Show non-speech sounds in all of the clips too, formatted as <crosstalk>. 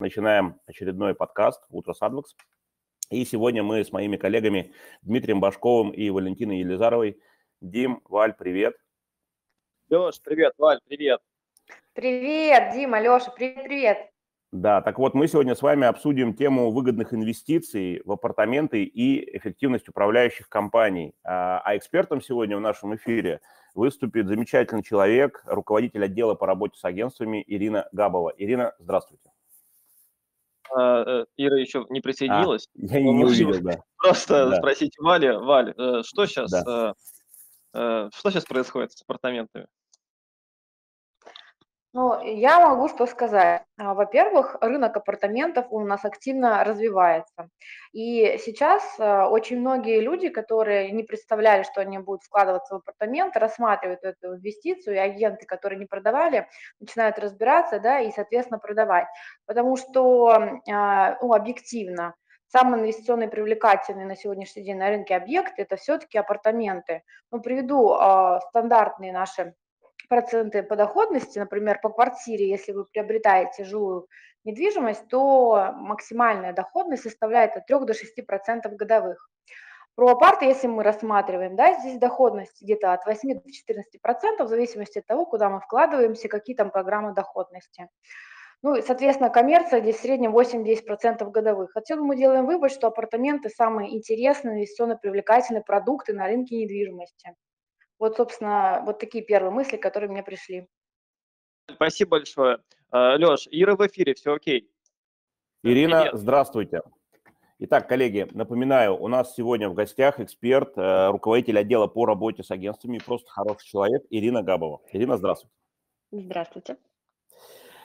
Начинаем очередной подкаст «Утро с Адвокс». И сегодня мы с моими коллегами Дмитрием Башковым и Валентиной Елизаровой. Дим, Валь, привет. Леш, привет, Валь, привет. Привет, Дима, Леша, привет-привет. Да, так вот мы сегодня с вами обсудим тему выгодных инвестиций в апартаменты и эффективность управляющих компаний. А, а экспертом сегодня в нашем эфире выступит замечательный человек, руководитель отдела по работе с агентствами Ирина Габова. Ирина, здравствуйте. А, э, Ира еще не присоединилась. А, я не увидел, да. <laughs> Просто да. спросить Вали, Валь, э, что сейчас, да. Э, что сейчас происходит с апартаментами? Ну, я могу что сказать. А, во-первых, рынок апартаментов у нас активно развивается. И сейчас а, очень многие люди, которые не представляли, что они будут вкладываться в апартаменты, рассматривают эту инвестицию, и агенты, которые не продавали, начинают разбираться, да, и, соответственно, продавать. Потому что, а, ну, объективно, самый инвестиционный привлекательный на сегодняшний день на рынке объект – это все-таки апартаменты. Ну, приведу стандартные наши проценты по доходности, например, по квартире, если вы приобретаете жилую недвижимость, то максимальная доходность составляет от 3 до 6 процентов годовых. Про апарты, если мы рассматриваем, да, здесь доходность где-то от 8 до 14 процентов, в зависимости от того, куда мы вкладываемся, какие там программы доходности. Ну и, соответственно, коммерция здесь в среднем 8-10% процентов годовых. Отсюда мы делаем вывод, что апартаменты самые интересные, инвестиционно привлекательные продукты на рынке недвижимости. Вот, собственно, вот такие первые мысли, которые мне пришли. Спасибо большое. А, Леш, Ира в эфире, все окей. Ирина, Привет. здравствуйте. Итак, коллеги, напоминаю, у нас сегодня в гостях эксперт, э, руководитель отдела по работе с агентствами, просто хороший человек, Ирина Габова. Ирина, здравствуйте. Здравствуйте.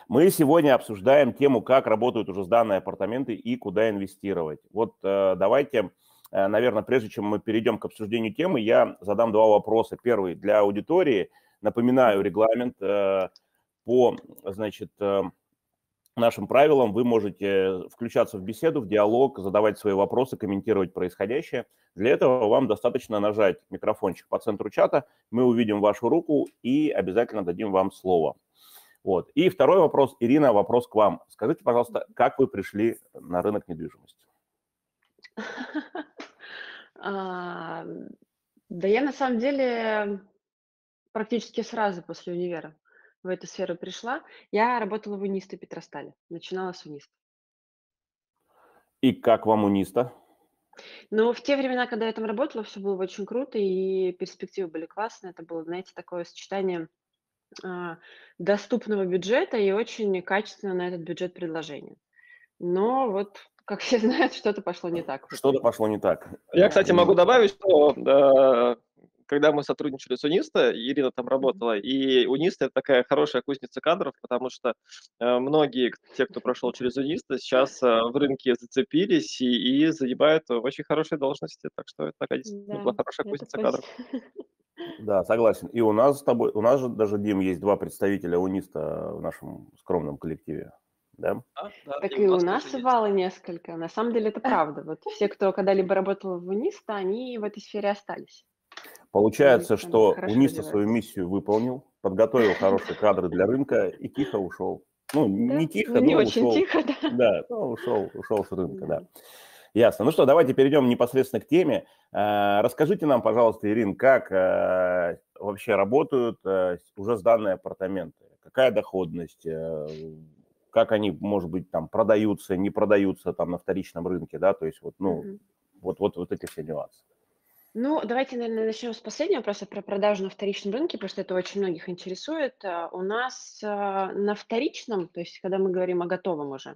Мы сегодня обсуждаем тему, как работают уже сданные апартаменты и куда инвестировать. Вот э, давайте Э, наверное, прежде чем мы перейдем к обсуждению темы, я задам два вопроса. Первый для аудитории. Напоминаю регламент э, по, значит, э, нашим правилам. Вы можете включаться в беседу, в диалог, задавать свои вопросы, комментировать происходящее. Для этого вам достаточно нажать микрофончик по центру чата, мы увидим вашу руку и обязательно дадим вам слово. Вот. И второй вопрос, Ирина, вопрос к вам. Скажите, пожалуйста, как вы пришли на рынок недвижимости? <laughs> А, да я на самом деле практически сразу после универа в эту сферу пришла. Я работала в Унисте Петростале, начинала с Униста. И как вам Униста? Ну, в те времена, когда я там работала, все было очень круто, и перспективы были классные. Это было, знаете, такое сочетание а, доступного бюджета и очень качественно на этот бюджет предложения. Но вот как все знают, что-то пошло не так. Что-то пошло не так. Я, кстати, могу добавить, что да, когда мы сотрудничали с Униста, Ирина там работала, и Униста – это такая хорошая кузница кадров, потому что э, многие, те, кто прошел через Униста, сейчас э, в рынке зацепились и, и занимают очень хорошие должности, так что это такая действительно да, хорошая кузница кадров. <laughs> Да, согласен. И у нас с тобой, у нас же даже, Дим, есть два представителя Униста в нашем скромном коллективе да? Да, да, Так и у нас бывало несколько. На самом деле это <laughs> правда. Вот все, кто когда-либо работал в Униста, они в этой сфере остались. Получается, что Униста свою миссию выполнил, подготовил хорошие кадры для рынка и тихо ушел. Ну, да? не тихо, не но очень ушел. тихо, да. Да, но ушел, ушел с рынка, да. да. Ясно. Ну что, давайте перейдем непосредственно к теме. А, расскажите нам, пожалуйста, Ирин, как а, вообще работают а, уже сданные апартаменты? Какая доходность? Как они, может быть, там продаются, не продаются там на вторичном рынке, да, то есть вот, ну, mm-hmm. вот, вот, вот эти все нюансы. Ну, давайте, наверное, начнем с последнего вопроса про продажу на вторичном рынке, потому что это очень многих интересует. А, у нас а, на вторичном, то есть когда мы говорим о готовом уже,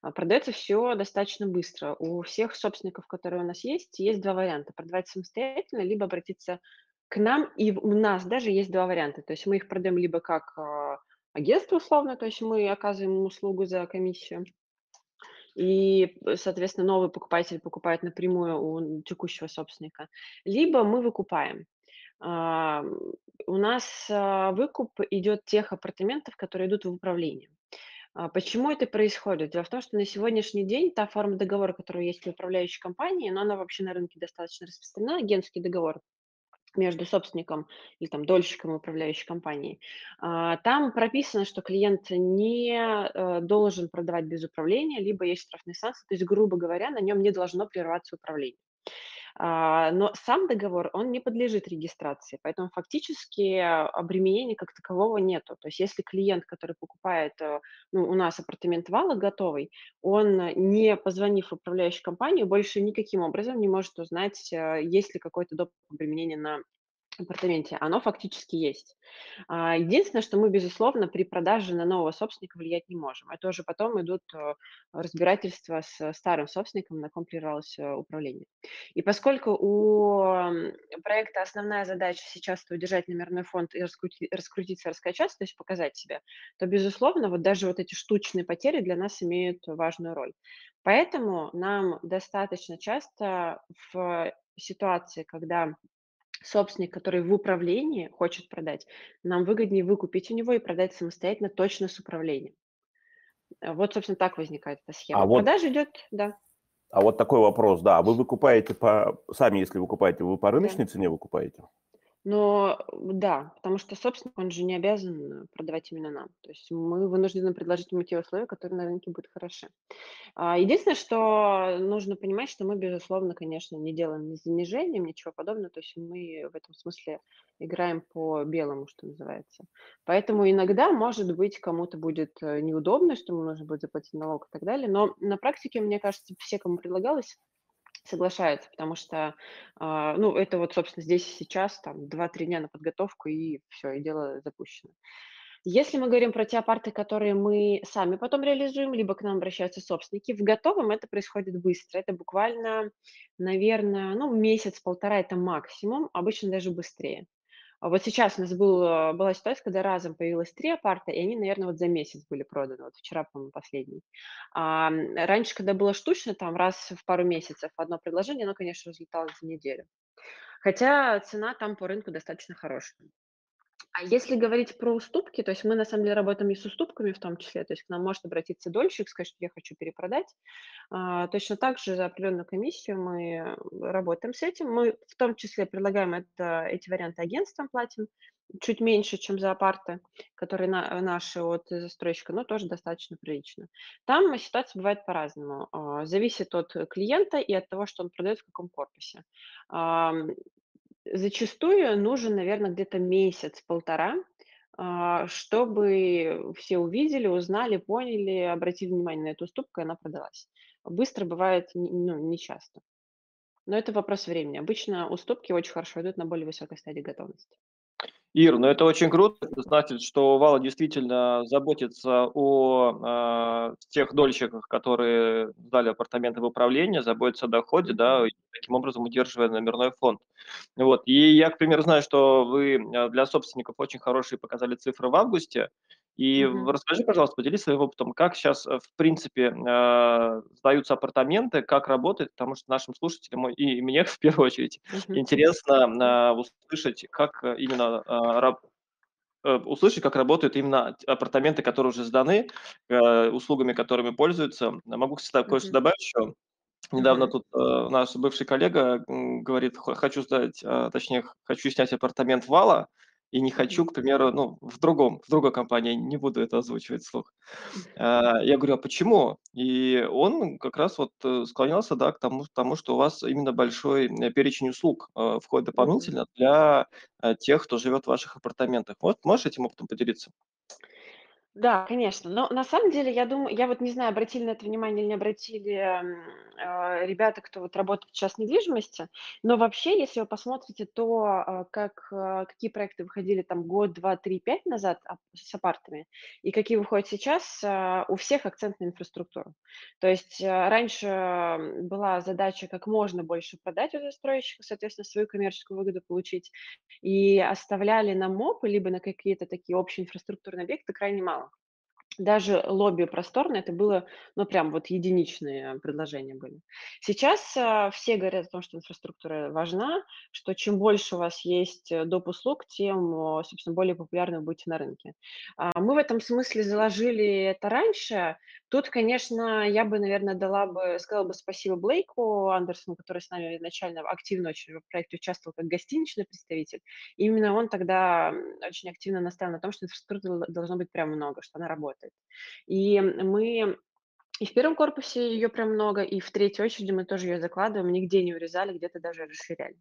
а, продается все достаточно быстро. У всех собственников, которые у нас есть, есть два варианта. Продавать самостоятельно, либо обратиться к нам, и у нас даже есть два варианта. То есть мы их продаем либо как агентство условно, то есть мы оказываем услугу за комиссию. И, соответственно, новый покупатель покупает напрямую у текущего собственника. Либо мы выкупаем. А, у нас а, выкуп идет тех апартаментов, которые идут в управление. А, почему это происходит? Дело в том, что на сегодняшний день та форма договора, которая есть в управляющей компании, но она вообще на рынке достаточно распространена, агентский договор, между собственником или там дольщиком управляющей компанией, а, там прописано, что клиент не э, должен продавать без управления, либо есть штрафные санкции, то есть, грубо говоря, на нем не должно прерваться управление. А, но сам договор, он не подлежит регистрации, поэтому фактически обременения как такового нету. То есть если клиент, который покупает э, ну, у нас апартамент вала готовый, он, не позвонив в управляющую компанию, больше никаким образом не может узнать, э, есть ли какое-то доп. обременение на апартаменте, оно фактически есть. А, единственное, что мы, безусловно, при продаже на нового собственника влиять не можем. Это уже потом идут э, разбирательства с старым собственником, на ком прервалось э, управление. И поскольку у проекта основная задача сейчас удержать номерной фонд и раскрутить, раскрутиться, раскачаться, то есть показать себя, то, безусловно, вот даже вот эти штучные потери для нас имеют важную роль. Поэтому нам достаточно часто в ситуации, когда собственник, который в управлении хочет продать, нам выгоднее выкупить у него и продать самостоятельно точно с управлением. Э, вот, собственно, так возникает эта схема. А вот, Продажа идет, да. А вот такой вопрос, да. Вы выкупаете по... Сами, если выкупаете, вы по рыночной да. цене выкупаете? Но да, потому что собственник, он же не обязан продавать именно нам. То есть мы вынуждены предложить ему те условия, которые на рынке будут хороши. А, единственное, что нужно понимать, что мы, безусловно, конечно, не делаем ни занижением, ничего подобного. То есть мы в этом смысле играем по белому, что называется. Поэтому иногда, может быть, кому-то будет э, неудобно, что ему нужно будет заплатить налог и так далее. Но на практике, мне кажется, все, кому предлагалось, соглашаются, потому что, а, ну, это вот, собственно, здесь и сейчас, там, 2-3 дня на подготовку, и все, и дело запущено. Если мы говорим про те апарты, которые мы сами потом реализуем, либо к нам обращаются собственники, в готовом это происходит быстро. Это буквально, наверное, ну, месяц-полтора это максимум, обычно даже быстрее. А вот сейчас у нас был, была ситуация, когда разом появилось три апарта, и они, наверное, вот за месяц были проданы. Вот вчера, по-моему, последний. А раньше, когда было штучно, там раз в пару месяцев одно предложение, оно, конечно, разлеталось за неделю. Хотя цена там по рынку достаточно хорошая. А если говорить про уступки, то есть мы на самом деле работаем и с уступками в том числе, то есть к нам может обратиться дольщик, сказать, что я хочу перепродать. А, точно так же за определенную комиссию мы работаем с этим. Мы в том числе предлагаем это, эти варианты агентствам платим, чуть меньше, чем за апарты, которые на, наши от застройщика, но тоже достаточно прилично. Там ситуация бывает по-разному. А, зависит от клиента и от того, что он продает в каком корпусе. Зачастую нужен, наверное, где-то месяц-полтора, а, чтобы все увидели, узнали, поняли, обратили внимание на эту уступку, и она продалась. Быстро бывает, ну, не часто. Но это вопрос времени. Обычно уступки очень хорошо идут на более высокой стадии готовности. Ир, ну это очень круто. Это значит, что Вала действительно заботится о э, тех дольщиках, которые сдали апартаменты в управление, заботится о доходе, да, и таким образом удерживая номерной фонд. Вот. И я, к примеру, знаю, что вы а, для собственников очень хорошие показали цифры в августе. И mm-hmm. расскажи, пожалуйста, поделись своим опытом, как сейчас, э, в принципе, э, сдаются апартаменты, как работает, потому что нашим слушателям и мне, <laughs> в первую очередь, mm-hmm. интересно э, услышать, как именно услышать, как работают именно апартаменты, которые уже сданы, услугами, которыми пользуются. Могу, кстати, кое-что mm-hmm. добавить еще. Недавно mm-hmm. тут э, наш бывший коллега говорит, хочу сдать, э, точнее, хочу снять апартамент вала, и не хочу, к примеру, ну, в другом, в другой компании, не буду это озвучивать вслух. А, я говорю, а почему? И он как раз вот э, склонялся, да, к тому, тому что у вас именно большой э, перечень услуг э, входит дополнительно для тех, кто живет в ваших апартаментах. Вот можешь этим опытом поделиться? Да, конечно. Но на самом деле, я думаю, я вот не знаю, обратили на это внимание или не обратили э, ребята, кто вот работает сейчас в недвижимости, но вообще, если вы посмотрите то, э, как, э, какие проекты выходили там год, два, три, пять назад а, с апартами, и какие выходят сейчас, э, у всех акцент на инфраструктуру. То есть э, раньше была задача как можно больше продать у застройщика, соответственно, свою коммерческую выгоду получить, и оставляли на МОПы, либо на какие-то такие общие инфраструктурные объекты крайне мало даже лобби просторное, это было, ну, прям вот единичные предложения были. Сейчас э, все говорят о том, что инфраструктура важна, что чем больше у вас есть э, доп. услуг, тем, собственно, более популярны вы будете на рынке. А мы в этом смысле заложили это раньше, Тут, конечно, я бы, наверное, дала бы, сказала бы спасибо Блейку Андерсону, который с нами изначально активно очень в проекте участвовал как гостиничный представитель. И именно он тогда очень активно настаивал на том, что инфраструктуры должно быть прям много, что она работает. И мы и в первом корпусе ее прям много, и в третьей очереди мы тоже ее закладываем, нигде не урезали, где-то даже расширяли.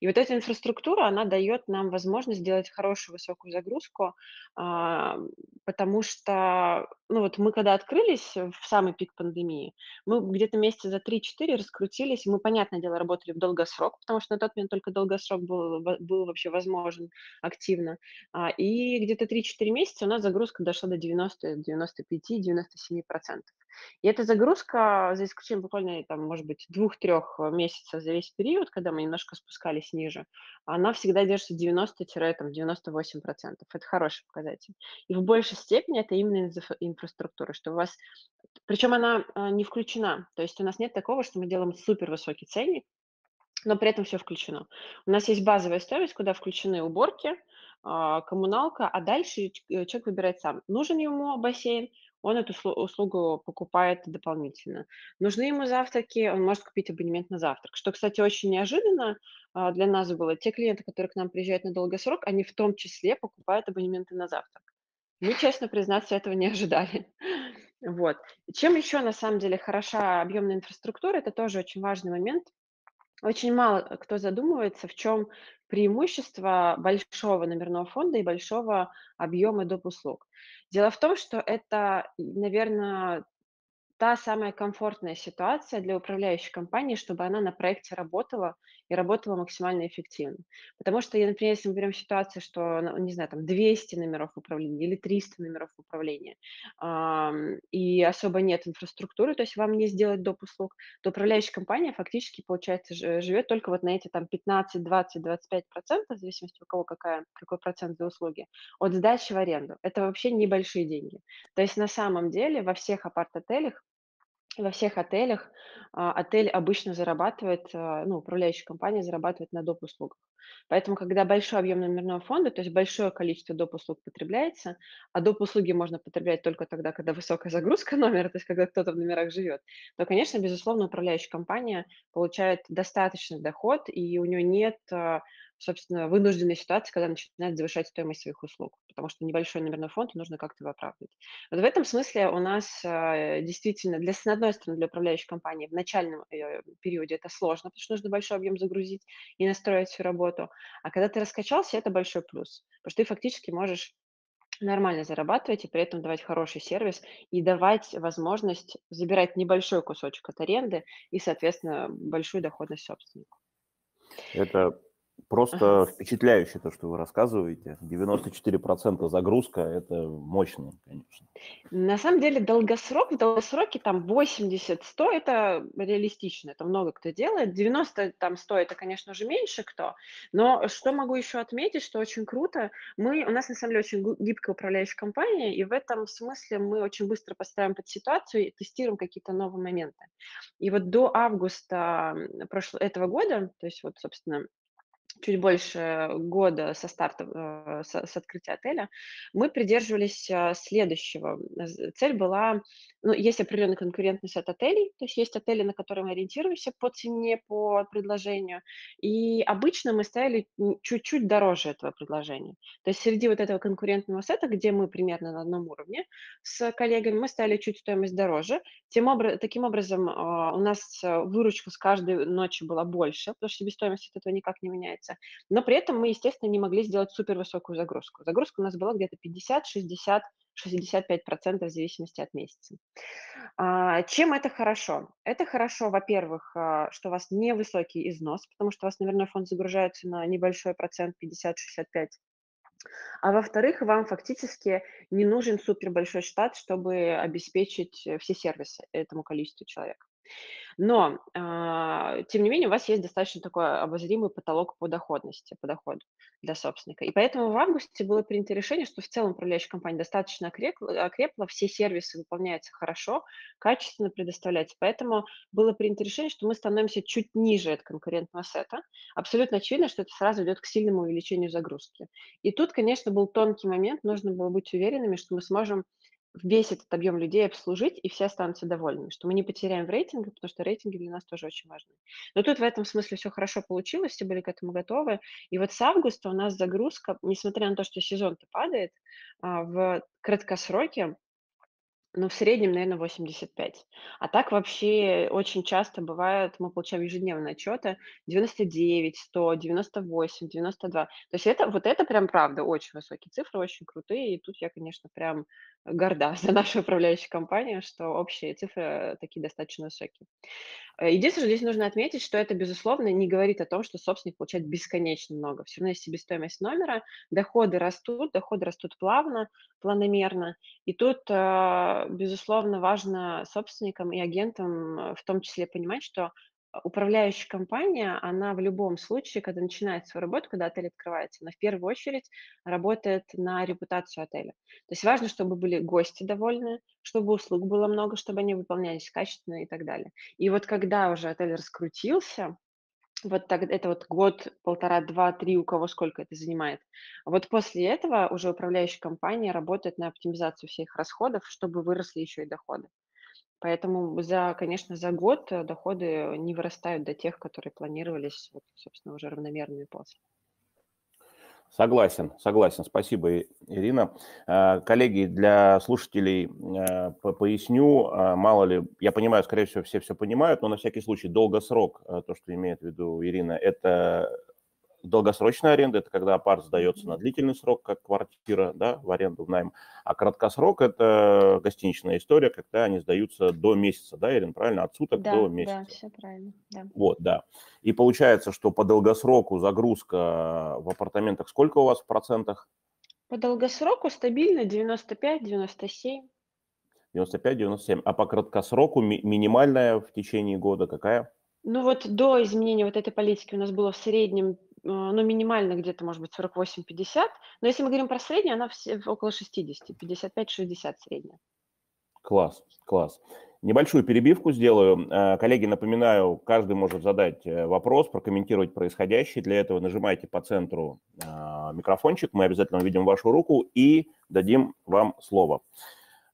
И вот эта инфраструктура, она дает нам возможность сделать хорошую высокую загрузку, а, потому что, ну вот мы когда открылись в самый пик пандемии, мы где-то месяца за 3-4 раскрутились, мы, понятное дело, работали в долгосрок, потому что на тот момент только долгосрок был, был вообще возможен активно. А, и где-то 3-4 месяца у нас загрузка дошла до 90, 95, 97 процентов. И эта загрузка, за исключением буквально, там, может быть, двух-трех месяцев за весь период, когда мы немножко спускались ниже, она всегда держится 90-98%. Это хороший показатель. И в большей степени это именно инфраструктура, что у вас... Причем она а, не включена. То есть у нас нет такого, что мы делаем супер высокий ценник, но при этом все включено. У нас есть базовая стоимость, куда включены уборки, а, коммуналка, а дальше э, человек выбирает сам, нужен ему бассейн, он эту услугу покупает дополнительно. Нужны ему завтраки, он может купить абонемент на завтрак. Что, кстати, очень неожиданно а, для нас было. Те клиенты, которые к нам приезжают на долгосрок, они в том числе покупают абонементы на завтрак. Мы, честно признаться, этого не <laughs> ожидали. Вот. Чем еще, на самом деле, хороша объемная инфраструктура, это тоже очень важный момент. Очень мало кто задумывается, в чем преимущество большого номерного фонда и большого объема доп. услуг. Дело в том, что это, наверное, та самая комфортная ситуация для управляющей компании, чтобы она на проекте работала и работала максимально эффективно. Потому что, например, если мы берем ситуацию, что, ну, не знаю, там 200 номеров управления или 300 номеров управления, и особо нет инфраструктуры, то есть вам не сделать доп. услуг, то управляющая компания фактически, получается, живет только вот на эти там 15, 20, 25 процентов, в зависимости у кого какая, какой процент за услуги, от сдачи в аренду. Это вообще небольшие деньги. То есть на самом деле во всех апарт-отелях во всех отелях а, отель обычно зарабатывает, а, ну, управляющая компания зарабатывает на доп. услугах. Поэтому, когда большой объем номерного фонда, то есть большое количество доп. услуг потребляется, а доп. услуги можно потреблять только тогда, когда высокая <laughs> загрузка номера, то есть когда кто-то в номерах живет, то, конечно, безусловно, управляющая компания получает достаточный доход, и у нее нет а, собственно, вынужденной ситуации, когда начинает завышать стоимость своих услуг, потому что небольшой номерной фонд, нужно как-то его оправдывать. Вот в этом смысле у нас э, действительно, для, с одной стороны, для управляющей компании в начальном э, периоде это сложно, потому что нужно большой объем загрузить и настроить всю работу, а когда ты раскачался, это большой плюс, потому что ты фактически можешь нормально зарабатывать и при этом давать хороший сервис и давать возможность забирать небольшой кусочек от аренды и, соответственно, большую доходность собственнику. Это Просто ага. впечатляюще то, что вы рассказываете. 94% загрузка – это мощно, конечно. На самом деле долгосрок, в долгосроке там 80-100 – это реалистично, это много кто делает. 90 там 100 – это, конечно же, меньше кто. Но что могу еще отметить, что очень круто, мы, у нас на самом деле очень гибкая управляющая компания, и в этом смысле мы очень быстро поставим под ситуацию и тестируем какие-то новые моменты. И вот до августа прошлого, этого года, то есть вот, собственно, чуть больше года со старта, э, с, с открытия отеля, мы придерживались э, следующего. Цель была, ну, есть определенный конкурентный сет отелей, то есть есть отели, на которые мы ориентируемся по цене, по предложению, и обычно мы ставили чуть-чуть дороже этого предложения. То есть среди вот этого конкурентного сета, где мы примерно на одном уровне с коллегами, мы ставили чуть стоимость дороже. Тем образ, таким образом, а, у нас выручка с каждой ночи была больше, потому что себестоимость от этого никак не меняется меняется. Но при этом мы, естественно, не могли сделать супервысокую загрузку. Загрузка у нас была где-то 50, 60, 65% в зависимости от месяца. А, чем это хорошо? Это хорошо, во-первых, а, что у вас невысокий износ, потому что у вас, наверное, фонд загружается на небольшой процент, 50-65%. А во-вторых, вам фактически не нужен супер большой штат, чтобы обеспечить все сервисы этому количеству человек. Но, а, тем не менее, у вас есть достаточно такой обозримый потолок по доходности, по доходу для собственника. И поэтому в августе было принято решение, что в целом управляющая компания достаточно окрепла, окрепла, все сервисы выполняются хорошо, качественно предоставляются. Поэтому было принято решение, что мы становимся чуть ниже от конкурентного сета. Абсолютно очевидно, что это сразу идет к сильному увеличению загрузки. И тут, конечно, был тонкий момент, нужно было быть уверенными, что мы сможем весь этот объем людей обслужить, и все останутся довольны, что мы не потеряем в рейтинге, потому что рейтинги для нас тоже очень важны. Но тут в этом смысле все хорошо получилось, все были к этому готовы. И вот с августа у нас загрузка, несмотря на то, что сезон-то падает, а, в краткосроке ну, в среднем, наверное, 85. А так вообще очень часто бывает, мы получаем ежедневные отчеты 99, 100, 98, 92. То есть это, вот это прям правда очень высокие цифры, очень крутые. И тут я, конечно, прям горда <laughs> за нашу управляющую компанию, что общие цифры такие достаточно высокие. Э, единственное, здесь нужно отметить, что это, безусловно, не говорит о том, что собственник получает бесконечно много. Все равно есть себестоимость номера, доходы растут, доходы растут плавно, планомерно. И тут, э, безусловно, важно собственникам и агентам э, в том числе понимать, что управляющая компания, она в любом случае, когда начинает свою работу, когда отель открывается, она в первую очередь работает на репутацию отеля. То есть важно, чтобы были гости довольны, чтобы услуг было много, чтобы они выполнялись качественно и так далее. И вот когда уже отель раскрутился, вот так, это вот год, полтора, два, три, у кого сколько это занимает. Вот после этого уже управляющая компания работает на оптимизацию всех расходов, чтобы выросли еще и доходы. Поэтому за, конечно, за год э, доходы не вырастают до тех, которые планировались, вот, собственно, уже равномерными после. Согласен, согласен. Спасибо, Ирина. Э, коллеги, для слушателей э, поясню, мало ли, я понимаю, скорее всего, все все понимают, но на всякий случай долгосрок, то, что имеет в виду Ирина, это Долгосрочная аренда – это когда апарт сдается на длительный срок, как квартира, да, в аренду, в найм. А краткосрок – это гостиничная история, когда они сдаются до месяца, да, Ирина, правильно? От суток да, до месяца. Да, все правильно. Да. Вот, да. И получается, что по долгосроку загрузка в апартаментах сколько у вас в процентах? По долгосроку стабильно 95-97. 95-97. А по краткосроку ми- минимальная в течение года какая? Ну вот до изменения вот этой политики у нас было в среднем ну, минимально где-то, может быть, 48-50. Но если мы говорим про среднюю, она все, около 60, 55-60 средняя. Класс, класс. Небольшую перебивку сделаю. Э, коллеги, напоминаю, каждый может задать э, вопрос, прокомментировать происходящее. Для этого нажимайте по центру э, микрофончик, мы обязательно увидим вашу руку и дадим вам слово.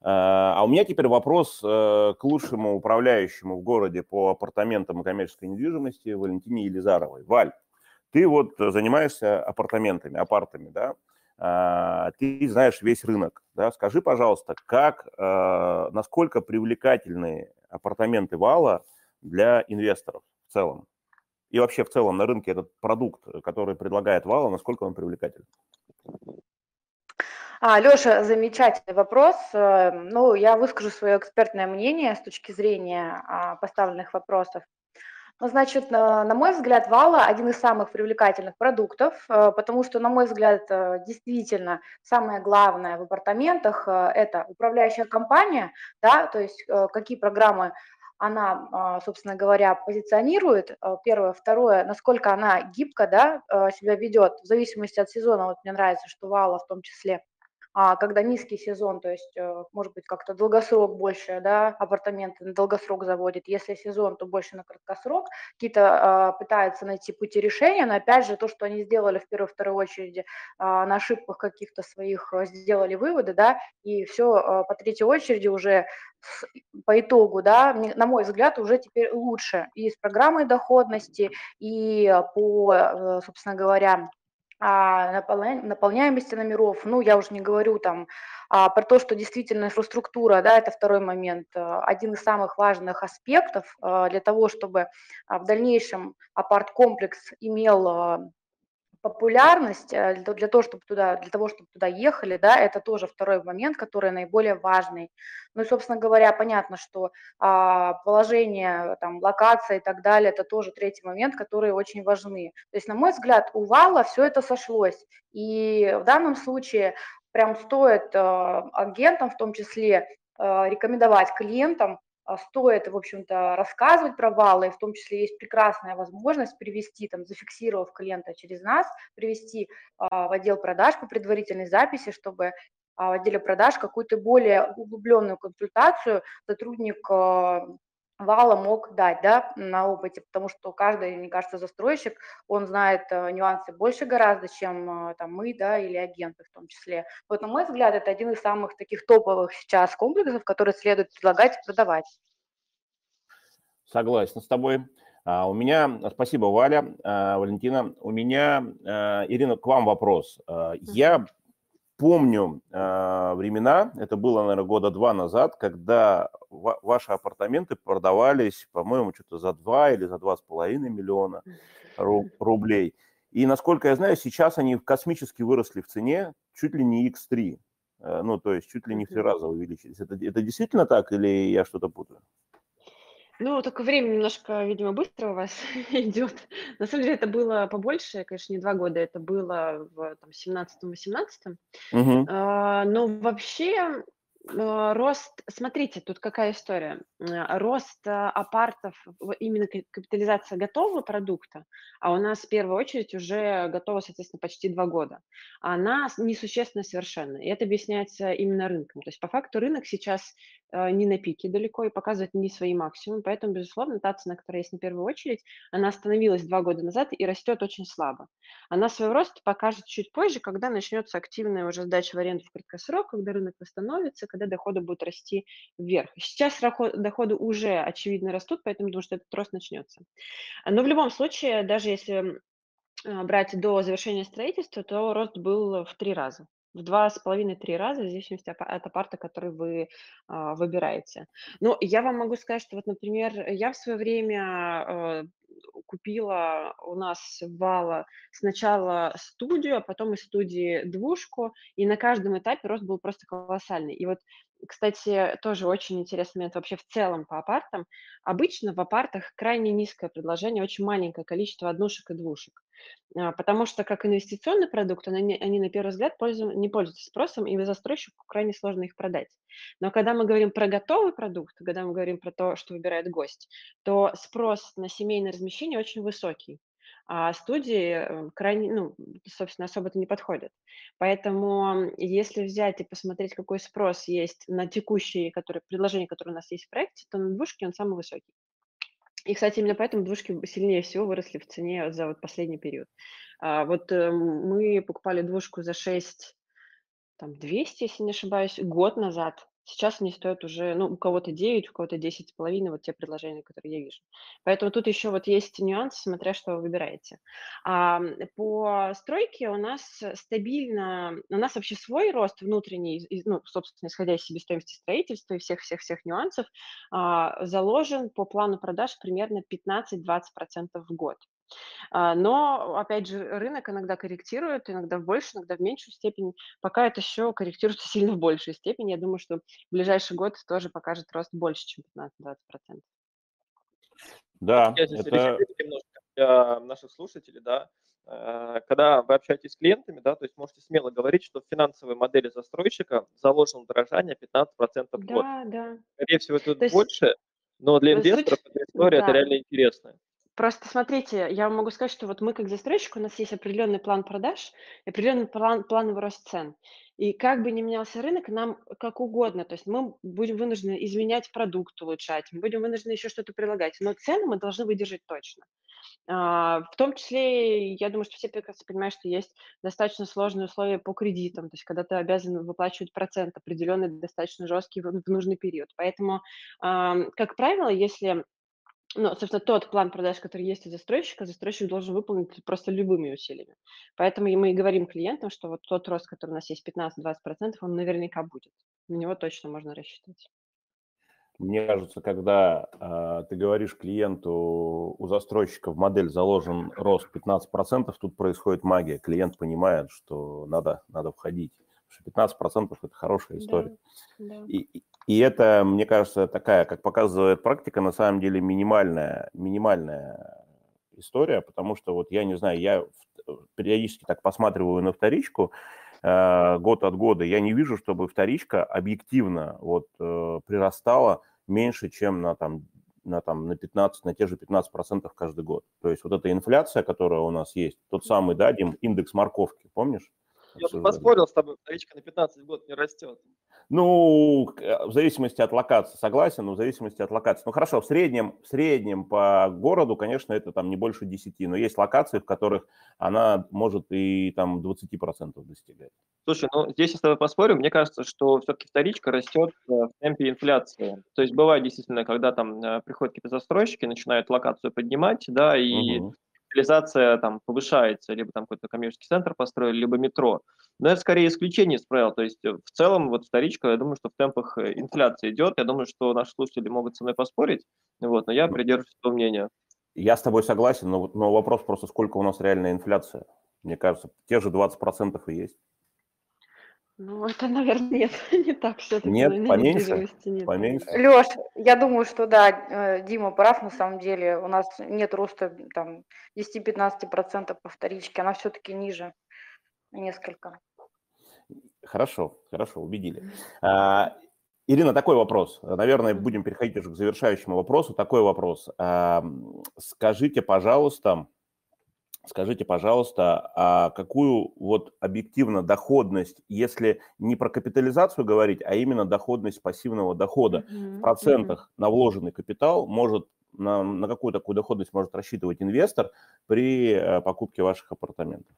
А у меня теперь вопрос к лучшему управляющему в городе по апартаментам и коммерческой недвижимости Валентине Елизаровой. Валь, ты вот э, занимаешься апартаментами, апартами, да, а, ты знаешь весь рынок, да, скажи, пожалуйста, как, а, насколько привлекательны апартаменты Вала для инвесторов в целом? И вообще в целом на рынке этот продукт, который предлагает Вала, насколько он привлекательный? А, Леша, замечательный вопрос. Э, ну, я выскажу свое экспертное мнение с точки зрения а, поставленных вопросов. Ну, значит, на, мой взгляд, Вала один из самых привлекательных продуктов, э, потому что, на мой взгляд, э, действительно самое главное в апартаментах э, – это управляющая компания, да, то есть какие программы она, собственно говоря, позиционирует, первое. Второе, насколько она гибко да, себя ведет, в зависимости от сезона. Вот мне нравится, что Вала в том числе а когда низкий сезон, то есть, э, может быть, как-то долгосрок больше, да, апартаменты на долгосрок заводит, если сезон, то больше на краткосрок, какие-то а, пытаются найти пути решения, но опять же, то, что они сделали в первой, второй очереди, а, на ошибках каких-то своих э, сделали выводы, да, и все а, по третьей очереди уже с, по итогу, да, на мой взгляд, уже теперь лучше. И с программой доходности, и по, э, собственно говоря, наполняемости номеров, ну, я уже не говорю там а, про то, что действительно инфраструктура, да, это второй момент, а, один из самых важных аспектов для того, чтобы в дальнейшем апарт-комплекс имел популярность э, для, того, чтобы туда, для того, чтобы туда ехали, да, это тоже второй момент, который наиболее важный. Ну и, собственно говоря, понятно, что а, положение, там, локация и так далее, это тоже третий момент, которые очень важны. То есть, на мой взгляд, у Вала все это сошлось. И в данном случае прям стоит а, агентам, в том числе, рекомендовать клиентам стоит, в общем-то, рассказывать про баллы, в том числе есть прекрасная возможность привести, там, зафиксировав клиента через нас, привести а, в отдел продаж по предварительной записи, чтобы а, в отделе продаж какую-то более углубленную консультацию сотрудник Вала мог дать, да, на опыте, потому что каждый, мне кажется, застройщик, он знает э, нюансы больше гораздо, чем э, там мы, да, или агенты в том числе. Вот, на мой взгляд, это один из самых таких топовых сейчас комплексов, которые следует предлагать и продавать. Согласен с тобой. А, у меня, спасибо, Валя, а, Валентина. У меня, а, Ирина, к вам вопрос. Я помню времена, это было, наверное, года два назад, когда ваши апартаменты продавались, по-моему, что-то за 2 или за 2,5 миллиона рублей. И, насколько я знаю, сейчас они космически выросли в цене, чуть ли не X3. Ну, то есть чуть ли не в три раза увеличились. Это, это действительно так или я что-то путаю? Ну, только время немножко, видимо, быстро у вас <laughs> идет. На самом деле это было побольше, конечно, не два года, это было в там, 17-18. Угу. А, но вообще Э, рост, смотрите, тут какая история. Э, рост апартов, именно капитализация готового продукта, а у нас в первую очередь уже готово, соответственно, почти два года, она несущественна совершенно. И это объясняется именно рынком. То есть по факту рынок сейчас не на пике далеко и показывает не свои максимумы, поэтому, безусловно, та цена, которая есть на первую очередь, она остановилась два года назад и растет очень слабо. Она свой рост покажет чуть позже, когда начнется активная уже сдача в аренду в краткосрок, когда рынок восстановится, когда доходы будут расти вверх. Сейчас доходы уже очевидно растут, поэтому думаю, что этот рост начнется. Но в любом случае, даже если а, брать до завершения строительства, то рост был в три раза в два с половиной-три раза, в зависимости от апарта, который вы а, выбираете. Ну, я вам могу сказать, что вот, например, я в свое время а, купила у нас Вала сначала студию, а потом из студии двушку, и на каждом этапе рост был просто колоссальный. И вот кстати, тоже очень интересный момент вообще в целом по апартам. Обычно в апартах крайне низкое предложение, очень маленькое количество однушек и двушек. А, потому что как инвестиционный продукт, они, они на первый взгляд пользу, не пользуются спросом, и застройщику крайне сложно их продать. Но когда мы говорим про готовый продукт, когда мы говорим про то, что выбирает гость, то спрос на семейное размещение очень высокий а студии э, крайне, ну, собственно, особо-то не подходят. Поэтому если взять и посмотреть, какой спрос есть на текущие которые, предложения, которые у нас есть в проекте, то на двушке он самый высокий. И, кстати, именно поэтому двушки сильнее всего выросли в цене за вот последний период. А, вот э, мы покупали двушку за 6, там, 200, если не ошибаюсь, год назад. Сейчас они стоят уже, ну, у кого-то 9, у кого-то 10 с половиной, вот те предложения, которые я вижу. Поэтому тут еще вот есть нюансы, смотря что вы выбираете. А, по стройке у нас стабильно, у нас вообще свой рост внутренний, ну, собственно, исходя из себестоимости строительства и всех-всех-всех нюансов, а, заложен по плану продаж примерно 15-20% в год. А, но, опять же, рынок иногда корректирует, иногда в большую, иногда в меньшую степень. Пока это еще корректируется <laughs> сильно в большую степень. Я думаю, что в ближайший год тоже покажет рост больше, чем 15-20%. Да, Я здесь это... немножко для наших слушателей, да, э, когда вы общаетесь с клиентами, да, то есть можете смело говорить, что в финансовой модели застройщика заложено удорожание 15% в год. Да, да. Скорее всего, тут есть... больше, но для инвесторов суть... эта история да. это реально интересная. Просто смотрите, я могу сказать, что вот мы как застройщик, у нас есть определенный план продаж, определенный план, плановый рост цен. И как бы ни менялся рынок, нам как угодно, то есть мы будем вынуждены изменять продукт, улучшать, мы будем вынуждены еще что-то прилагать, но цены мы должны выдержать точно. А, в том числе, я думаю, что все прекрасно понимают, что есть достаточно сложные условия по кредитам, то есть когда ты обязан выплачивать процент определенный, достаточно жесткий в, в нужный период. Поэтому, как правило, если ну, собственно, тот план продаж, который есть у застройщика, застройщик должен выполнить просто любыми усилиями. Поэтому мы и говорим клиентам, что вот тот рост, который у нас есть 15-20%, он наверняка будет. На него точно можно рассчитывать. Мне кажется, когда э, ты говоришь клиенту, у застройщика в модель заложен рост 15%, тут происходит магия. Клиент понимает, что надо, надо входить. Что 15% – это хорошая история. Да, да. И, и это, мне кажется, такая, как показывает практика, на самом деле минимальная, минимальная история, потому что вот я не знаю, я периодически так посматриваю на вторичку э, год от года, я не вижу, чтобы вторичка объективно вот э, прирастала меньше, чем на там на, там, на 15, на те же 15 процентов каждый год. То есть вот эта инфляция, которая у нас есть, тот самый, да, Дим, индекс морковки, помнишь? Я бы поспорил с тобой, вторичка на 15 год не растет. Ну, э, в зависимости от локации, согласен, но в зависимости от локации. Ну, хорошо, в среднем, в среднем по городу, конечно, это там не больше 10, но есть локации, в которых она может и там 20% достигать. Слушай, ну здесь я с тобой поспорю, мне кажется, что все-таки вторичка растет э, в темпе инфляции. То есть бывает действительно, когда там э, приходят какие-то застройщики, начинают локацию поднимать, да, и угу цивилизация там повышается, либо там какой-то коммерческий центр построили, либо метро. Но это скорее исключение из правил. То есть э, в целом вот вторичка, я думаю, что в темпах э, инфляции идет. Я думаю, что наши слушатели могут со мной поспорить, вот, но я придерживаюсь этого мнения. Я с тобой согласен, но, но вопрос просто, сколько у нас реальная инфляция? Мне кажется, те же 20% и есть. Ну, <laughs> это, наверное, нет, <laughs> не так все-таки. Нет, поменьше? Нет. Поменьше? Леш, я думаю, что да, э, Дима прав, на самом деле. У нас нет роста там 10-15% по вторичке, она все-таки ниже несколько. Хорошо, хорошо, убедили. А, Ирина, такой вопрос. Наверное, будем переходить уже к завершающему вопросу. Такой вопрос. А, скажите, пожалуйста, Скажите, пожалуйста, а какую вот объективно доходность, если не про капитализацию говорить, а именно доходность пассивного дохода mm-hmm. в процентах mm-hmm. на вложенный капитал может на, на какую такую доходность может рассчитывать инвестор при э, покупке ваших апартаментов?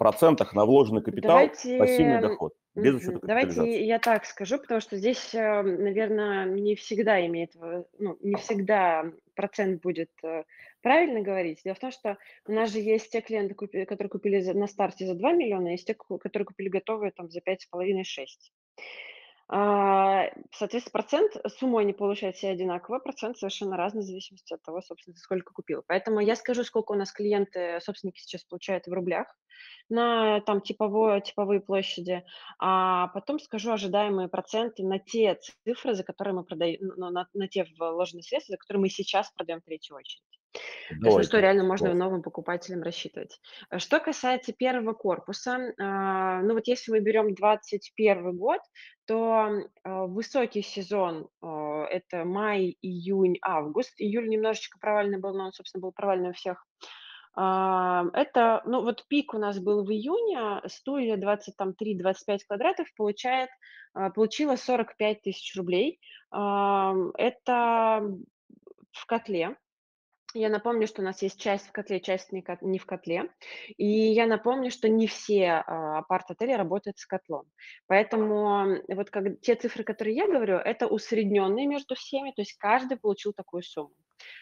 процентах на вложенный капитал Давайте... пассивный доход, без учета Давайте я так скажу, потому что здесь, э, наверное, не всегда имеет, ну, не всегда процент будет э, правильно говорить. Дело в том, что у нас же есть те клиенты, которые купили на старте за 2 миллиона, есть те, которые купили готовые там за 5,5-6. А, соответственно, процент, сумму они получают все одинаково, процент совершенно разный в зависимости от того, собственно, сколько купил. Поэтому я скажу, сколько у нас клиенты, собственники сейчас получают в рублях на там типовое, типовые площади, а потом скажу ожидаемые проценты на те цифры, за которые мы продаем, ну, на, на те вложенные средства, за которые мы сейчас продаем в третью очередь. То есть на что реально можно новым покупателям рассчитывать. Э, что касается первого корпуса, а, ну вот если мы берем 2021 год, то а, высокий сезон а, это май, июнь, август. Июль немножечко провальный был, но он, собственно, был провальный у всех. Это, ну вот пик у нас был в июне, студия 23-25 квадратов получает, получила 45 тысяч рублей. Это в котле, я напомню, что у нас есть часть в котле, часть не в котле. И я напомню, что не все а, апарт-отели работают с котлом. Поэтому вот как, те цифры, которые я говорю, это усредненные между всеми, то есть каждый получил такую сумму.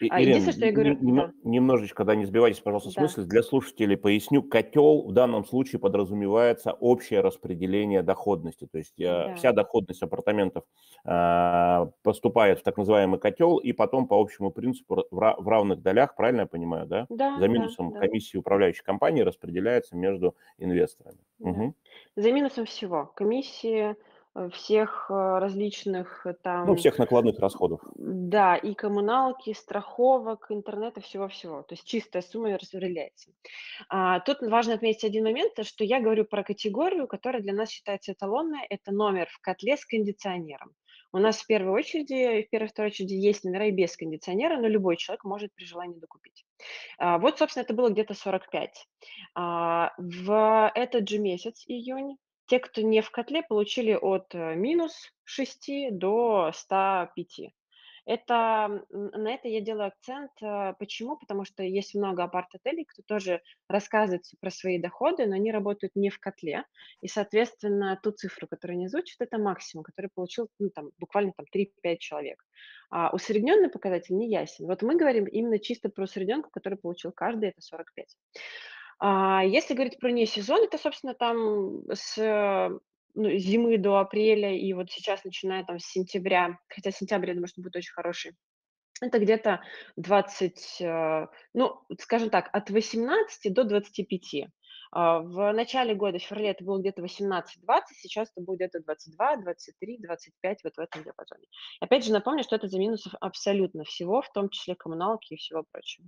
А, Ирина, Единственное, что я говорю... Нем, да. Немножечко, да, не сбивайтесь, пожалуйста, с да. мысли. Для слушателей поясню. Котел в данном случае подразумевается общее распределение доходности. То есть э, да. вся доходность апартаментов э, поступает в так называемый котел, и потом по общему принципу в, в равных долях, правильно я понимаю, да? Да. За минусом да, комиссии управляющей компании распределяется между инвесторами. Да. Угу. За минусом всего. Комиссии Э, всех э, различных э, там... Ну, всех накладных расходов. Да, и коммуналки, страховок, интернета, всего-всего. То есть чистая сумма распределяется. А, тут важно отметить один момент, что я говорю про категорию, которая для нас считается эталонной. Это номер в котле с кондиционером. У нас в первой очереди, в первой второй очереди есть номера и без кондиционера, но любой человек может при желании докупить. А, вот, собственно, это было где-то 45. А, в этот же месяц, июнь, те, кто не в котле, получили от э, минус 6 до 105. Это, на это я делаю акцент. Э, почему? Потому что есть много апарт-отелей, кто тоже рассказывает про свои доходы, но они работают не в котле. И, соответственно, ту цифру, которую они озвучат, это максимум, который получил ну, там, буквально там, 3-5 человек. А усредненный показатель не ясен. Вот мы говорим именно чисто про усредненку, который получил каждый, это 45. А если говорить про не сезон, это, собственно, там с ну, зимы до апреля и вот сейчас, начиная там с сентября, хотя сентябрь, я думаю, что будет очень хороший, это где-то 20, э, ну, скажем так, от 18 до 25. А, в начале года, в феврале, это было где-то 18-20, сейчас это будет где-то 22, 23, 25, вот в этом диапазоне. Опять же, напомню, что это за минусов абсолютно всего, в том числе коммуналки и всего прочего.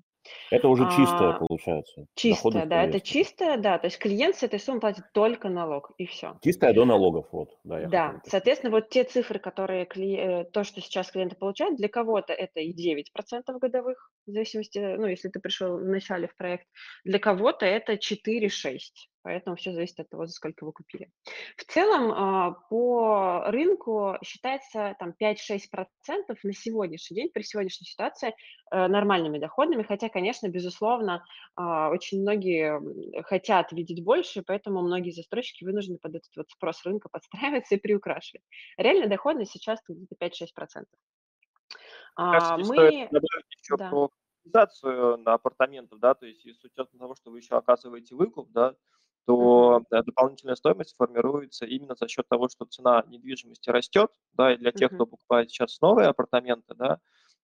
Это уже чистое, а, получается. Чистое, да, это чистое, да, то есть клиент с этой суммы платит только налог, и все. Чистое до налогов, вот. Да, да соответственно, вот те цифры, которые, кли... Э, то, что сейчас клиенты получают, для кого-то это и 9% годовых, в зависимости, ну, если ты пришел в начале в проект, для кого-то это 4-6. Поэтому все зависит от того, за сколько вы купили. В целом а, по рынку считается там 5-6% на сегодняшний день, при сегодняшней ситуации, э, нормальными доходами, хотя, конечно, безусловно, а, очень многие хотят видеть больше, поэтому многие застройщики вынуждены под этот вот спрос рынка подстраиваться и приукрашивать. Реальная доходность сейчас где-то 5-6%. Кажется, А, Мы, стоит добавить еще да. про капитализацию на апартаментов, да, то есть с учетом того, что вы еще оказываете выкуп, да, то дополнительная стоимость формируется именно за счет того, что цена недвижимости растет, да, и для тех, кто покупает сейчас новые апартаменты, да,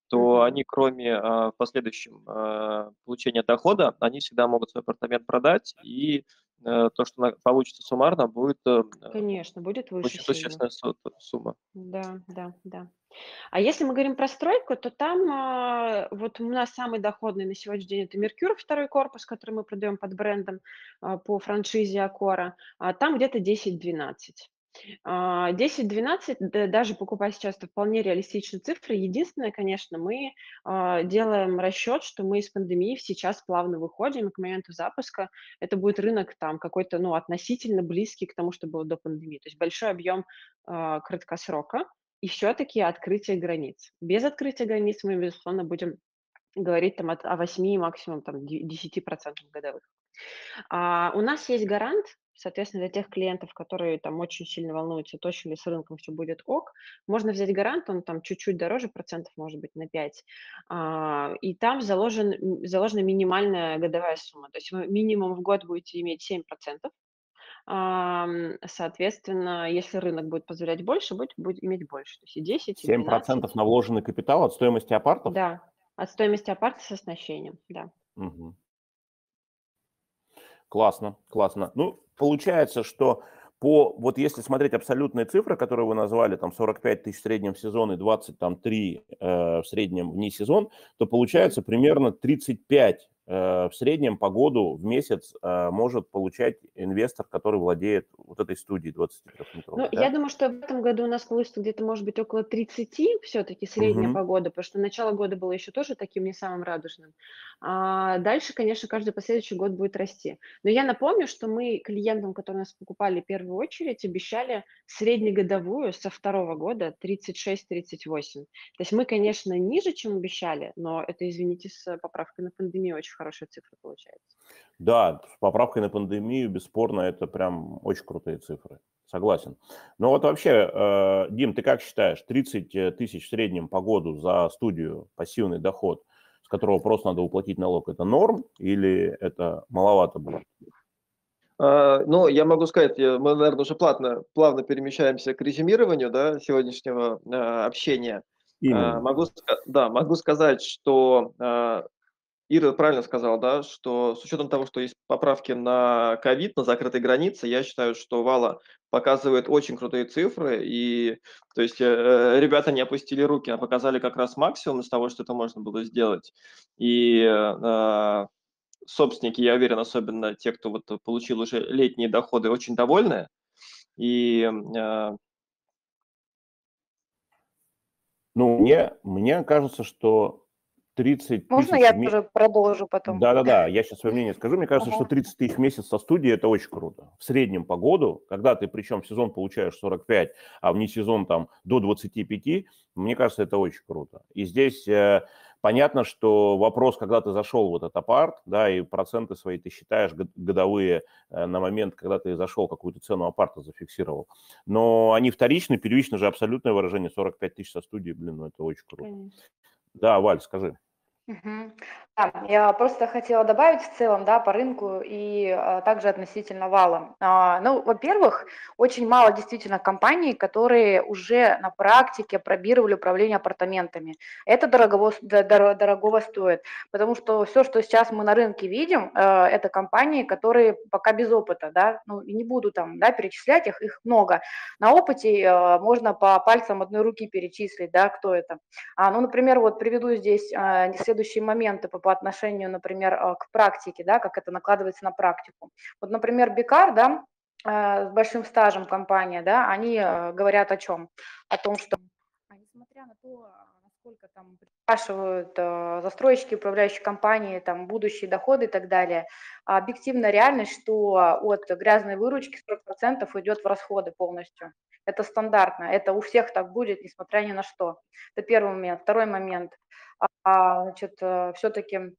то они, кроме а, в последующем а, получения дохода, они всегда могут свой апартамент продать, и то, что получится суммарно, будет э, Конечно, будет выше очень существенная су- сумма. Да, да, да. А если мы говорим про стройку, то там а, вот у нас самый доходный на сегодняшний день это Меркюр, второй корпус, который мы продаем под брендом по франшизе Акора. А там где-то 10-12. А, 10-12, да, даже покупать сейчас, это вполне реалистичные цифры. Единственное, конечно, мы а, делаем расчет, что мы из пандемии сейчас плавно выходим, и к моменту запуска это будет рынок там какой-то, ну, относительно близкий к тому, что было до пандемии. То есть большой объем а, краткосрока и все-таки открытие границ. Без открытия границ мы, безусловно, будем говорить там от, о 8, максимум там 10% годовых. А, у нас есть гарант, соответственно, для тех клиентов, которые там очень сильно волнуются, точно ли с рынком все будет ок, можно взять гарант, он там чуть-чуть дороже, процентов может быть на 5, а, и там заложен, заложена минимальная годовая сумма, то есть вы минимум в год будете иметь 7%, ам, соответственно, если рынок будет позволять больше, будет, будет иметь больше, то есть и 10, и 12. 7% на вложенный капитал от стоимости апартов? Да, от стоимости апарта с оснащением, да. Мгм. Классно, классно. Ну, получается, что по, вот если смотреть абсолютные цифры, которые вы назвали, там 45 тысяч в среднем в сезон и 23 э, в среднем вне сезон, то получается примерно 35 э, в среднем по году в месяц э, может получать инвестор, который владеет вот этой студией 23-метровой. Ну, да? я думаю, что в этом году у нас получится где-то, может быть, около 30 все-таки средняя Мгм. погода, потому что начало года было еще тоже таким не самым радужным. А дальше, конечно, каждый последующий год будет расти. Но я напомню, что мы клиентам, которые нас покупали в первую очередь, обещали среднегодовую со второго года 36-38. То есть мы, конечно, ниже, чем обещали, но это, извините, с поправкой на пандемию очень хорошая цифра получается. Да, с поправкой на пандемию, бесспорно, это прям очень крутые цифры. Согласен. Но вот вообще, э, Дим, ты как считаешь, 30 тысяч в среднем по году за студию пассивный доход, с которого просто надо уплатить налог, это норм или это маловато будет? А, Ну, я могу сказать, я- мы, наверное, уже плавно, плавно перемещаемся к резюмированию да, сегодняшнего а, общения. А, Именно. Могу, да, могу сказать, что а, Ира правильно сказала, да, что с учетом того, что есть поправки на ковид, на закрытой границе, я считаю, что Вала показывает очень крутые цифры, и то есть э, ребята не опустили руки, а показали как раз максимум из того, что это можно было сделать. И э, собственники, я уверен, особенно те, кто вот получил уже летние доходы, очень довольны. И э, Ну, мне, мне кажется, что 30 Можно тысяч я тоже продолжу потом? Да-да-да, я сейчас свое мнение скажу. Мне кажется, что Ага. 30 тысяч в месяц со студии – это очень круто. В среднем по году, когда ты причем в сезон получаешь 45, а вне сезон там до 25, мне кажется, это очень круто. И здесь э, понятно, что вопрос, когда ты зашел в этот апарт, да, и проценты свои ты считаешь год- годовые э, на момент, когда ты зашел, какую-то цену апарта зафиксировал. Но они вторичны, первично же абсолютное выражение 45 тысяч со студии, блин, ну это очень круто. Конечно. Да, Валь, скажи. Mhm. Я просто хотела добавить в целом, да, по рынку и а, также относительно вала. А, ну, во-первых, очень мало действительно компаний, которые уже на практике пробировали управление апартаментами. Это дорого, дорогого стоит, потому что все, что сейчас мы на рынке видим, э, это компании, которые пока без опыта, да, ну, и не буду там, да, перечислять их, их много. На опыте э, можно по пальцам одной руки перечислить, да, кто это. А, ну, например, вот приведу здесь а, следующие моменты по, по отношению, например, а, к практике, да, как это накладывается на практику. Вот, например, Бикар, да, а, с большим стажем компания, да, они а, говорят о чем? О том, что а, несмотря на то, сколько там спрашивают э, застройщики, управляющие компании, там будущие доходы и так далее. А объективная реальность, что от грязной выручки 40% идет в расходы полностью. Это стандартно, это у всех так будет, несмотря ни на что. Это первый момент. Второй момент. А, значит, э, все-таки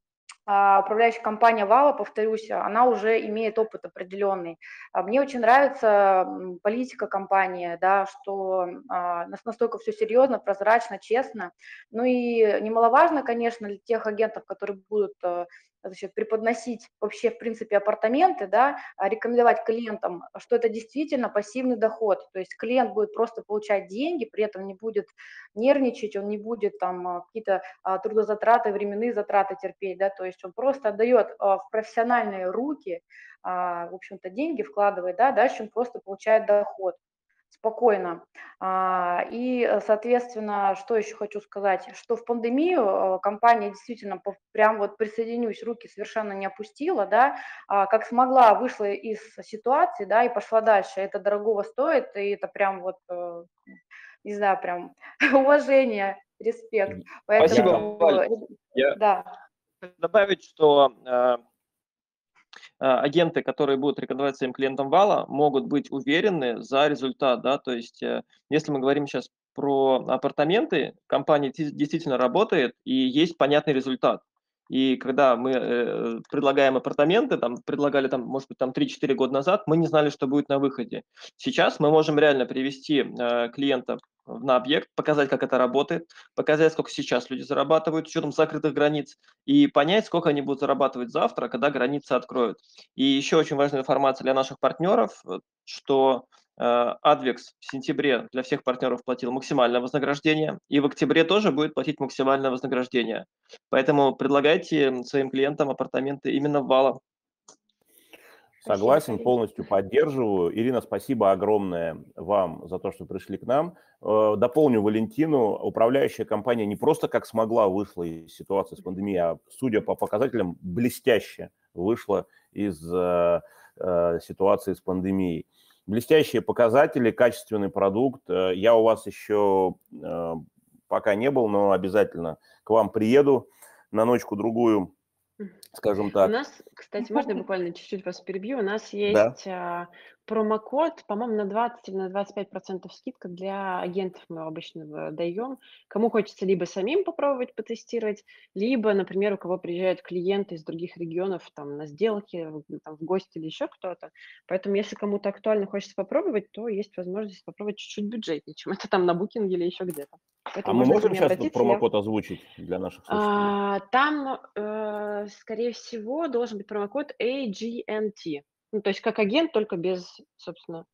а, управляющая компания Вала, повторюсь, она уже имеет опыт определенный. А, мне очень нравится политика компании, да, что а, настолько все серьезно, прозрачно, честно. Ну и немаловажно, конечно, для тех агентов, которые будут э, значит, преподносить вообще, в принципе, апартаменты, да, а рекомендовать клиентам, что это действительно пассивный доход, то есть клиент будет просто получать деньги, при этом не будет нервничать, он не будет там а, какие-то а, трудозатраты, временные затраты терпеть, да, то есть он просто отдает в профессиональные руки, в общем-то, деньги вкладывает, да, дальше он просто получает доход спокойно. А, и, соответственно, что еще хочу сказать, что в пандемию э, компания действительно прям вот присоединюсь, руки совершенно не опустила, да, а, как смогла, вышла из ситуации, да, и пошла дальше. Это дорогого стоит, и это прям вот, э, не знаю, прям <laughs> уважение, респект. Поэтому, Спасибо, Валь. Я да. добавить, что э, агенты, которые будут рекомендовать своим клиентам вала, могут быть уверены за результат, да, то есть э, если мы говорим сейчас про апартаменты, компания действительно работает и есть понятный результат. И когда мы э, предлагаем апартаменты, там, предлагали, там, может быть, там 3-4 года назад, мы не знали, что будет на выходе. Сейчас мы можем реально привести э, клиента на объект, показать, как это работает, показать, сколько сейчас люди зарабатывают с учетом закрытых границ, и понять, сколько они будут зарабатывать завтра, когда границы откроют. И еще очень важная информация для наших партнеров, что Адвекс в сентябре для всех партнеров платил максимальное вознаграждение, и в октябре тоже будет платить максимальное вознаграждение. Поэтому предлагайте своим клиентам апартаменты именно в Вала. Согласен, полностью поддерживаю. Ирина, спасибо огромное вам за то, что пришли к нам. Э, дополню Валентину. Управляющая компания не просто как смогла вышла из ситуации с пандемией, а, судя по показателям, блестяще вышла из э, э, ситуации с пандемией блестящие показатели, качественный продукт. Э, я у вас еще э, пока не был, но обязательно к вам приеду на ночку-другую, скажем так. У нас, кстати, можно буквально чуть-чуть вас перебью? У нас есть да. Промокод, по-моему, на 20 или на 25 процентов скидка для агентов мы обычно даем. Кому хочется либо самим попробовать потестировать, либо, например, у кого приезжают клиенты из других регионов там на сделки, там, в гости или еще кто-то. Поэтому, если кому-то актуально хочется попробовать, то есть возможность попробовать чуть-чуть бюджетнее, чем это там на букинге или еще где-то. Поэтому а мы можем сейчас этот промокод я... озвучить для наших слушателей? А, там, э, скорее всего, должен быть промокод AGNT. Ну, то есть как агент, только без, собственно,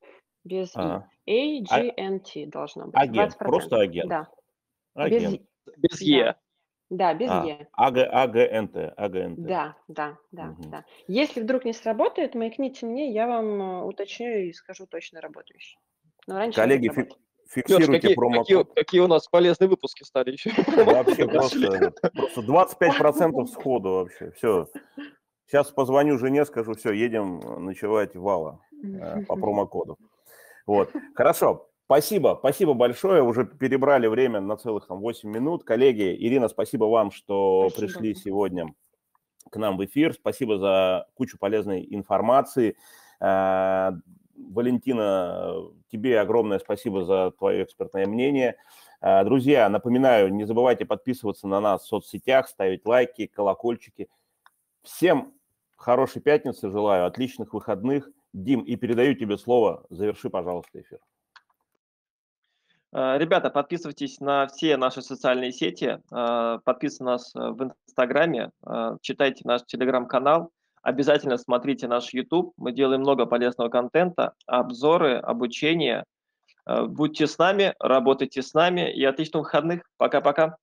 без а. И. AGNT а... должно быть. Агент, 20%. просто агент. Да. Агент. Без, без Е. Да, без а, Е. АГ, АГНТ, АГНТ. Да, да, да, угу. да. Если вдруг не сработает, маякните мне, я вам э, уточню и скажу точно работающий. Но раньше Коллеги, фи- фиксируйте Леш, какие, промокод. Какие, какие у нас полезные выпуски стали еще. Вообще просто, просто 25% сходу вообще. Все. Сейчас позвоню жене, скажу, все, едем ночевать в Вала э, <laughs> по промокоду. Вот. Хорошо. Спасибо, спасибо большое. Уже перебрали время на целых там 8 минут. Коллеги, Ирина, спасибо вам, что спасибо. пришли сегодня к нам в эфир. Спасибо за кучу полезной информации. Э, Валентина, тебе огромное спасибо за твое экспертное мнение. Э, друзья, напоминаю, не забывайте подписываться на нас в соцсетях, ставить лайки, колокольчики. Всем хорошей пятницы желаю, отличных выходных. Дим, и передаю тебе слово. Заверши, пожалуйста, эфир. Э, ребята, подписывайтесь на все наши социальные сети, э, подписывайтесь на нас в Инстаграме, читайте наш Телеграм-канал, Обязательно смотрите наш YouTube. Мы делаем много полезного контента, обзоры, обучение. Э, будьте с нами, работайте с нами и отличных выходных. Пока-пока.